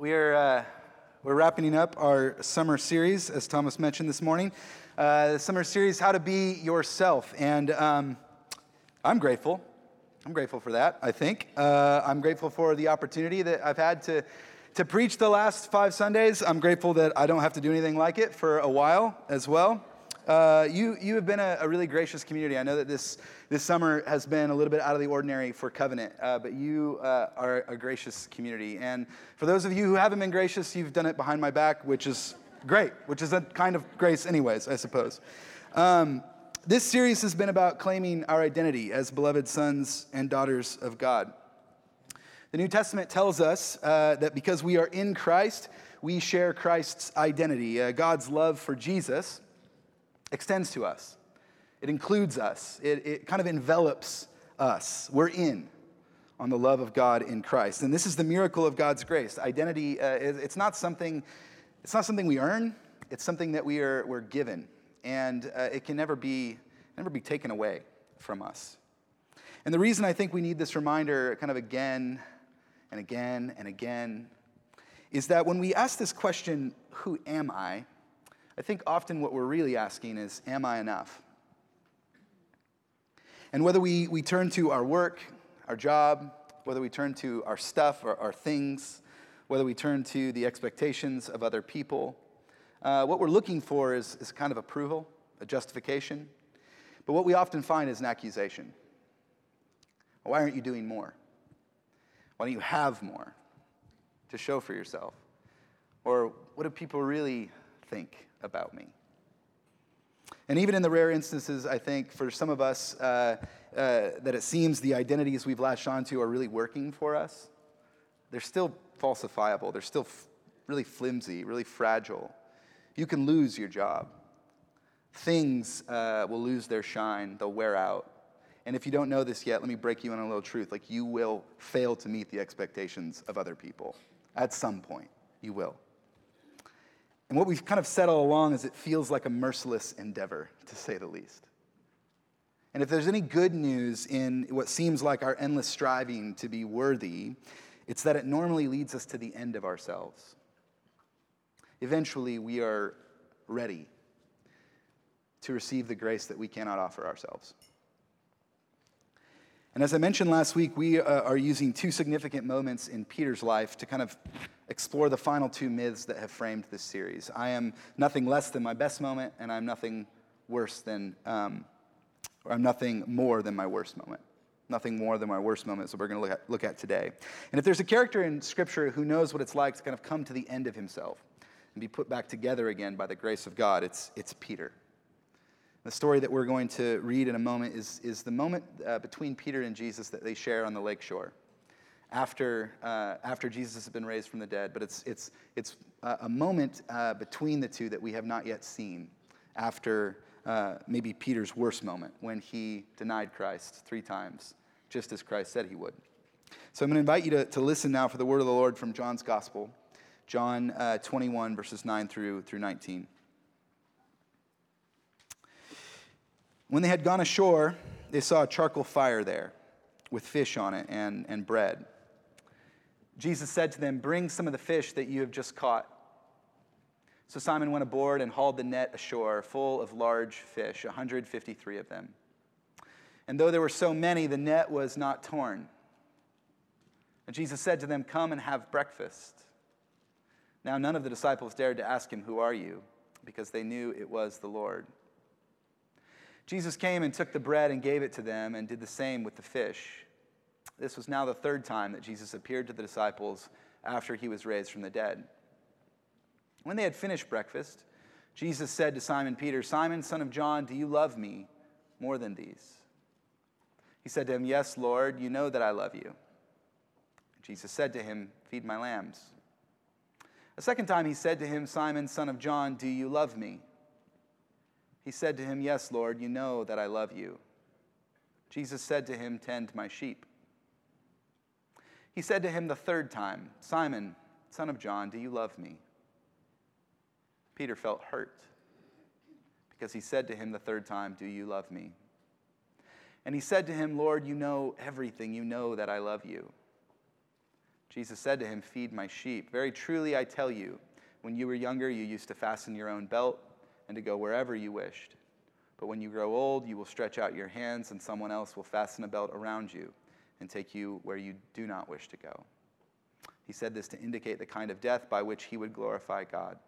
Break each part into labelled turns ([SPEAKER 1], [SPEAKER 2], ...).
[SPEAKER 1] We are uh, we're wrapping up our summer series, as Thomas mentioned this morning. Uh, the summer series, "How to Be Yourself," and um, I'm grateful. I'm grateful for that. I think uh, I'm grateful for the opportunity that I've had to to preach the last five Sundays. I'm grateful that I don't have to do anything like it for a while as well. Uh, you, you have been a, a, really gracious community. I know that this, this summer has been a little bit out of the ordinary for Covenant, uh, but you uh, are a gracious community. And for those of you who haven't been gracious, you've done it behind my back, which is great, which is a kind of grace, anyways, I suppose. Um, this series has been about claiming our identity as beloved sons and daughters of God. The New Testament tells us uh, that because we are in Christ, we share Christ's identity. Uh, God's love for Jesus extends to us, it includes us, it, it kind of envelops us. We're in on the love of God in Christ. And this is the miracle of God's grace. Identity, uh, it's, not something, it's not something we earn, it's something that we are, we're given. And uh, it can never be, never be taken away from us. And the reason I think we need this reminder kind of again and again and again is that when we ask this question, who am I? I think often what we're really asking is, Am I enough? And whether we, we turn to our work, our job, whether we turn to our stuff or our things, whether we turn to the expectations of other people, uh, what we're looking for is, is kind of approval, a justification. But what we often find is an accusation. Why aren't you doing more? Why don't you have more to show for yourself? Or what do people really think? about me. And even in the rare instances, I think for some of us, uh, uh, that it seems the identities we've latched onto are really working for us, they're still falsifiable. They're still f- really flimsy, really fragile. You can lose your job. Things uh, will lose their shine, they'll wear out. And if you don't know this yet, let me break you in a little truth. Like, you will fail to meet the expectations of other people. At some point, you will. And what we've kind of said all along is it feels like a merciless endeavor, to say the least. And if there's any good news in what seems like our endless striving to be worthy, it's that it normally leads us to the end of ourselves. Eventually, we are ready to receive the grace that we cannot offer ourselves. And as I mentioned last week, we uh, are using two significant moments in Peter's life to kind of explore the final two myths that have framed this series. I am nothing less than my best moment, and I'm nothing worse than, um, or I'm nothing more than my worst moment. Nothing more than my worst moment, so we're going to look at, look at today. And if there's a character in Scripture who knows what it's like to kind of come to the end of himself and be put back together again by the grace of God, it's, it's Peter. The story that we're going to read in a moment is, is the moment uh, between Peter and Jesus that they share on the lake shore after, uh, after Jesus has been raised from the dead, but it's, it's, it's a moment uh, between the two that we have not yet seen after uh, maybe Peter's worst moment when he denied Christ three times, just as Christ said he would. So I'm going to invite you to, to listen now for the word of the Lord from John's Gospel, John uh, 21, verses 9 through, through 19. When they had gone ashore, they saw a charcoal fire there with fish on it and, and bread. Jesus said to them, Bring some of the fish that you have just caught. So Simon went aboard and hauled the net ashore, full of large fish, 153 of them. And though there were so many, the net was not torn. And Jesus said to them, Come and have breakfast. Now, none of the disciples dared to ask him, Who are you? because they knew it was the Lord. Jesus came and took the bread and gave it to them, and did the same with the fish. This was now the third time that Jesus appeared to the disciples after he was raised from the dead. When they had finished breakfast, Jesus said to Simon Peter, Simon, son of John, do you love me more than these? He said to him, Yes, Lord, you know that I love you. Jesus said to him, Feed my lambs. A second time he said to him, Simon, son of John, do you love me? He said to him, Yes, Lord, you know that I love you. Jesus said to him, Tend my sheep. He said to him the third time, Simon, son of John, do you love me? Peter felt hurt because he said to him the third time, Do you love me? And he said to him, Lord, you know everything. You know that I love you. Jesus said to him, Feed my sheep. Very truly, I tell you, when you were younger, you used to fasten your own belt and to go wherever you wished. But when you grow old, you will stretch out your hands, and someone else will fasten a belt around you and take you where you do not wish to go. He said this to indicate the kind of death by which he would glorify God.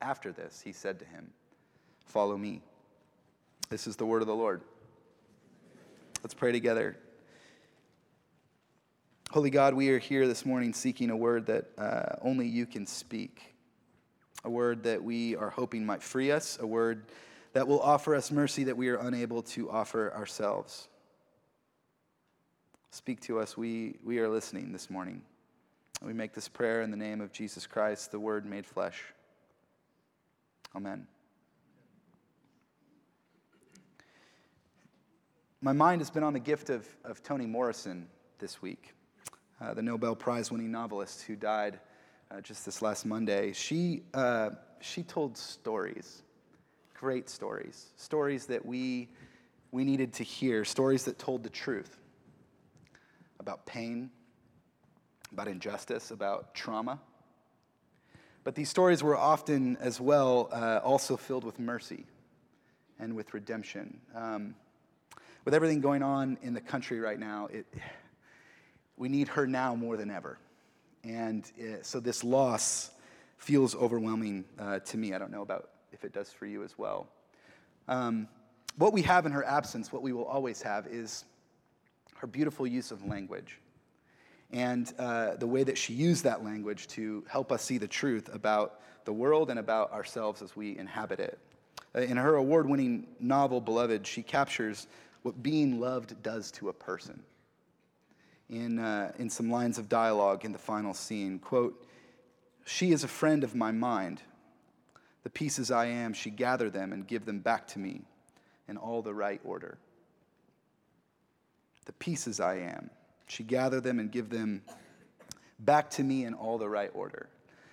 [SPEAKER 1] After this, he said to him, Follow me. This is the word of the Lord. Let's pray together. Holy God, we are here this morning seeking a word that uh, only you can speak, a word that we are hoping might free us, a word that will offer us mercy that we are unable to offer ourselves. Speak to us. We, we are listening this morning. We make this prayer in the name of Jesus Christ, the Word made flesh. Amen. My mind has been on the gift of, of Toni Morrison this week, uh, the Nobel Prize winning novelist who died uh, just this last Monday. She, uh, she told stories, great stories, stories that we, we needed to hear, stories that told the truth about pain, about injustice, about trauma. But these stories were often, as well, uh, also filled with mercy and with redemption. Um, with everything going on in the country right now, it, we need her now more than ever. And uh, so this loss feels overwhelming uh, to me. I don't know about if it does for you as well. Um, what we have in her absence, what we will always have, is her beautiful use of language and uh, the way that she used that language to help us see the truth about the world and about ourselves as we inhabit it. Uh, in her award winning novel, Beloved, she captures what being loved does to a person. In, uh, in some lines of dialogue in the final scene, quote, She is a friend of my mind. The pieces I am, she gather them and give them back to me in all the right order the pieces I am. She gather them and give them back to me in all the right order.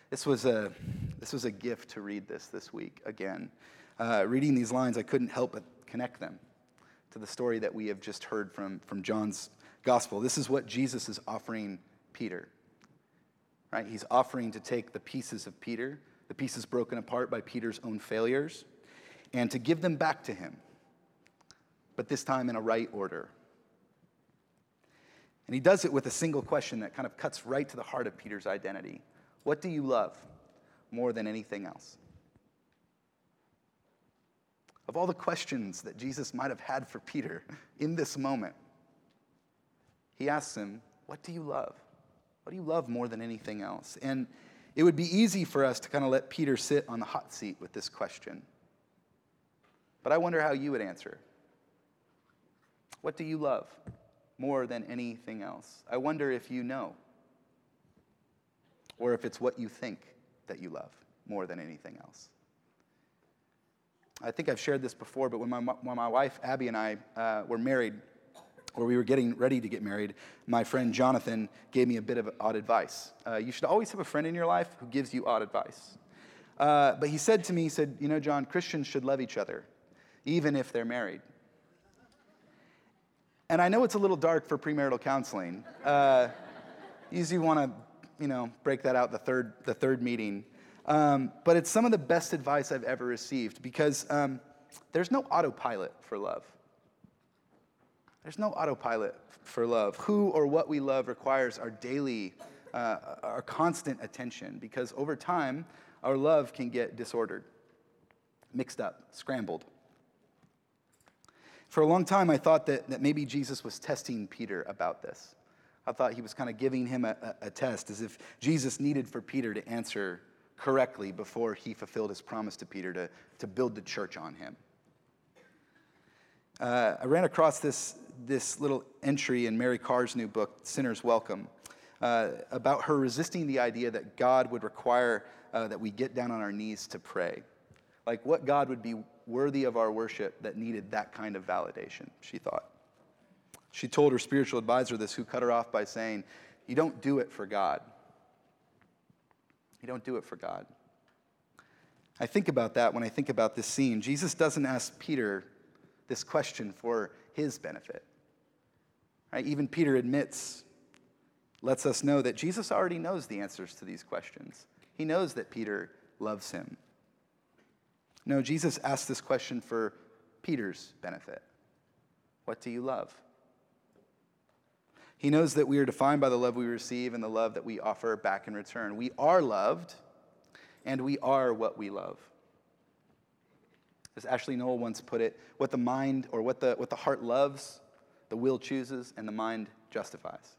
[SPEAKER 1] This was a, this was a gift to read this this week again. Uh, reading these lines, I couldn't help but connect them to the story that we have just heard from, from John's gospel. This is what Jesus is offering Peter. Right? He's offering to take the pieces of Peter, the pieces broken apart by Peter's own failures, and to give them back to him, but this time in a right order and he does it with a single question that kind of cuts right to the heart of Peter's identity What do you love more than anything else? Of all the questions that Jesus might have had for Peter in this moment, he asks him, What do you love? What do you love more than anything else? And it would be easy for us to kind of let Peter sit on the hot seat with this question. But I wonder how you would answer. What do you love? more than anything else. I wonder if you know, or if it's what you think that you love more than anything else. I think I've shared this before, but when my, when my wife Abby and I uh, were married, or we were getting ready to get married, my friend Jonathan gave me a bit of odd advice. Uh, you should always have a friend in your life who gives you odd advice. Uh, but he said to me, he said, You know, John, Christians should love each other, even if they're married. And I know it's a little dark for premarital counseling. Uh, usually want to, you know, break that out the third, the third meeting. Um, but it's some of the best advice I've ever received because um, there's no autopilot for love. There's no autopilot for love. Who or what we love requires our daily, uh, our constant attention because over time, our love can get disordered, mixed up, scrambled. For a long time, I thought that, that maybe Jesus was testing Peter about this. I thought he was kind of giving him a, a, a test, as if Jesus needed for Peter to answer correctly before he fulfilled his promise to Peter to, to build the church on him. Uh, I ran across this, this little entry in Mary Karr's new book, Sinner's Welcome, uh, about her resisting the idea that God would require uh, that we get down on our knees to pray. Like what God would be worthy of our worship that needed that kind of validation, she thought. She told her spiritual advisor this, who cut her off by saying, You don't do it for God. You don't do it for God. I think about that when I think about this scene. Jesus doesn't ask Peter this question for his benefit. Right? Even Peter admits lets us know that Jesus already knows the answers to these questions. He knows that Peter loves him. No, Jesus asked this question for Peter's benefit What do you love? He knows that we are defined by the love we receive and the love that we offer back in return. We are loved, and we are what we love. As Ashley Null once put it, what the mind or what the, what the heart loves, the will chooses, and the mind justifies.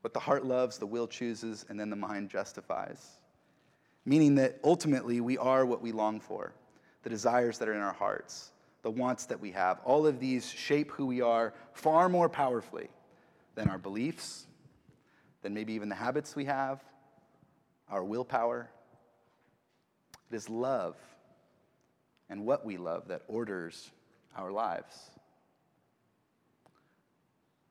[SPEAKER 1] What the heart loves, the will chooses, and then the mind justifies. Meaning that ultimately we are what we long for, the desires that are in our hearts, the wants that we have. All of these shape who we are far more powerfully than our beliefs, than maybe even the habits we have, our willpower. It is love and what we love that orders our lives.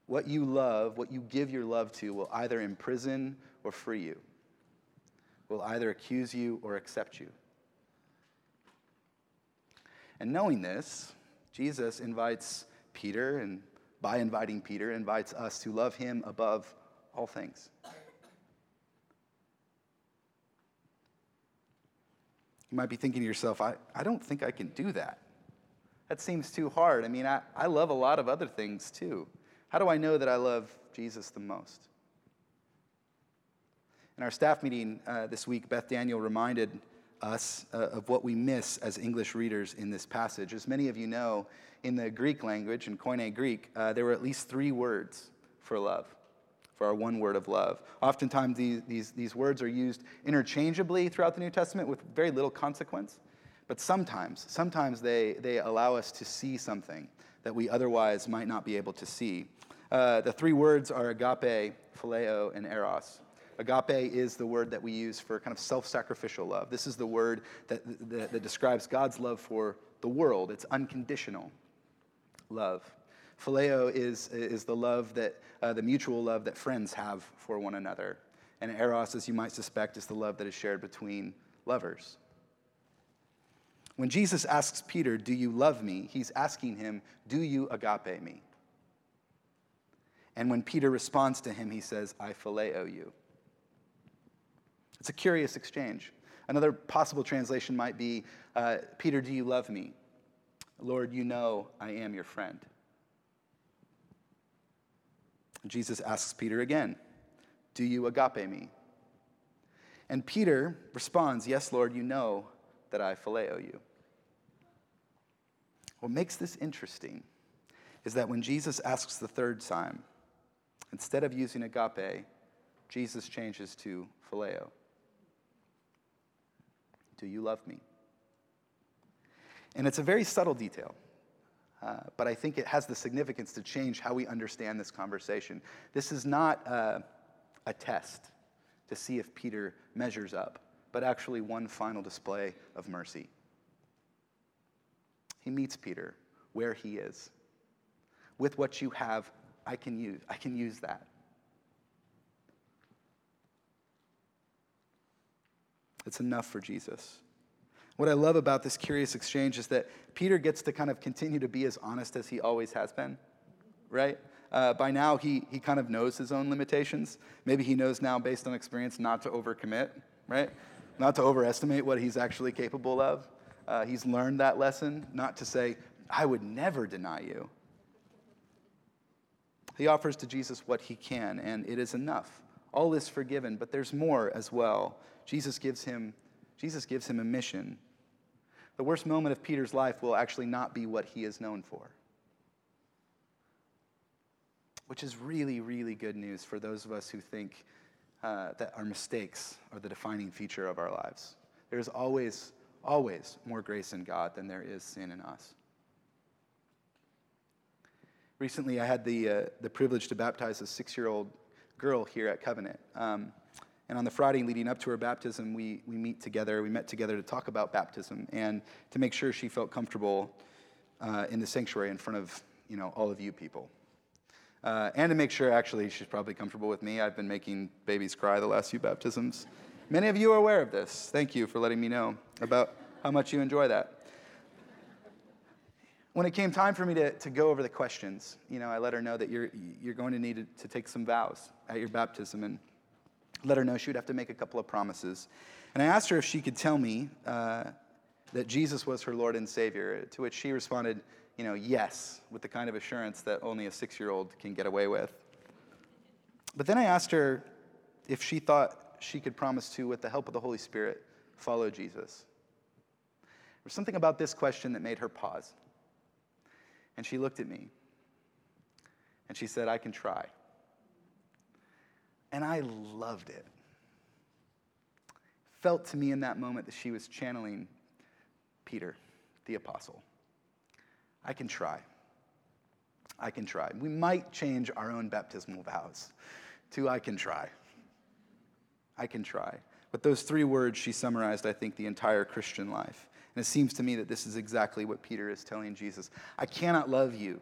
[SPEAKER 1] What you love, what you give your love to, will either imprison or free you, will either accuse you or accept you. And knowing this, Jesus invites Peter and by inviting Peter, invites us to love him above all things. You might be thinking to yourself, I, I don't think I can do that. That seems too hard. I mean, I, I love a lot of other things too. How do I know that I love Jesus the most? In our staff meeting uh, this week, Beth Daniel reminded us uh, of what we miss as English readers in this passage. As many of you know, in the Greek language, in Koine Greek, uh, there were at least three words for love, for our one word of love. Oftentimes, these, these, these words are used interchangeably throughout the New Testament with very little consequence. But sometimes, sometimes they, they allow us to see something that we otherwise might not be able to see. Uh, the three words are agape, phileo, and eros. Agape is the word that we use for kind of self sacrificial love. This is the word that, that, that, describes God's love for the world. It's unconditional love. Phileo is, is the love that, uh, the mutual love that friends have for one another. And eros, as you might suspect, is the love that is shared between lovers. When Jesus asks Peter, Do you love me? he's asking him, Do you agape me? And when Peter responds to him, he says, I phileo you. It's a curious exchange. Another possible translation might be uh, Peter, do you love me? Lord, you know I am your friend. Jesus asks Peter again, Do you agape me? And Peter responds, Yes, Lord, you know that I phileo you. What makes this interesting is that when Jesus asks the third time, instead of using agape, Jesus changes to phileo. Do you love me? And it's a very subtle detail, uh, but I think it has the significance to change how we understand this conversation. This is not uh, a test to see if Peter measures up, but actually one final display of mercy. He meets Peter where he is. With what you have, I can use, I can use that. It's enough for Jesus. What I love about this curious exchange is that Peter gets to kind of continue to be as honest as he always has been, right? Uh, by now, he, he kind of knows his own limitations. Maybe he knows now, based on experience, not to overcommit, right? Not to overestimate what he's actually capable of. Uh, he's learned that lesson, not to say, I would never deny you. He offers to Jesus what he can, and it is enough. All is forgiven, but there's more as well. Jesus gives him, Jesus gives him a mission. The worst moment of Peter's life will actually not be what he is known for. Which is really, really good news for those of us who think uh, that our mistakes are the defining feature of our lives. There's always, always more grace in God than there is sin in us. Recently, I had the, uh, the privilege to baptize a six year old girl here at Covenant. Um, and on the Friday leading up to her baptism, we, we meet together. We met together to talk about baptism and to make sure she felt comfortable uh, in the sanctuary in front of you know all of you people. Uh, and to make sure, actually, she's probably comfortable with me. I've been making babies cry the last few baptisms. Many of you are aware of this. Thank you for letting me know about how much you enjoy that. when it came time for me to, to go over the questions, you know, I let her know that you're, you're going to need to, to take some vows at your baptism and let her know she would have to make a couple of promises. And I asked her if she could tell me uh, that Jesus was her Lord and Savior, to which she responded, you know, yes, with the kind of assurance that only a six year old can get away with. But then I asked her if she thought she could promise to, with the help of the Holy Spirit, follow Jesus. There was something about this question that made her pause. And she looked at me and she said, I can try. And I loved it. Felt to me in that moment that she was channeling Peter, the apostle. I can try. I can try. We might change our own baptismal vows to I can try. I can try. But those three words, she summarized, I think, the entire Christian life. And it seems to me that this is exactly what Peter is telling Jesus. I cannot love you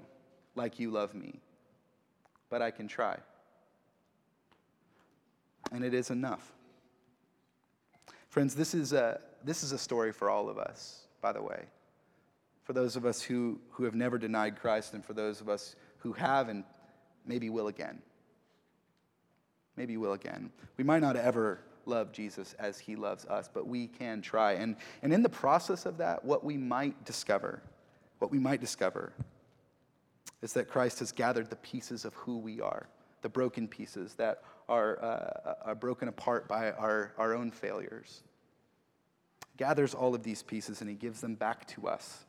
[SPEAKER 1] like you love me, but I can try. And it is enough. Friends, this is a, this is a story for all of us, by the way. For those of us who, who have never denied Christ, and for those of us who have and maybe will again. Maybe will again. We might not ever love Jesus as he loves us, but we can try. And, and in the process of that, what we might discover, what we might discover is that Christ has gathered the pieces of who we are, the broken pieces that are, uh, are broken apart by our, our own failures. Gathers all of these pieces and he gives them back to us,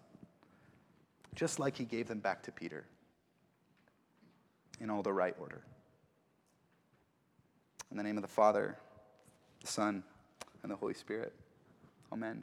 [SPEAKER 1] just like he gave them back to Peter in all the right order. In the name of the Father, the Son, and the Holy Spirit. Amen.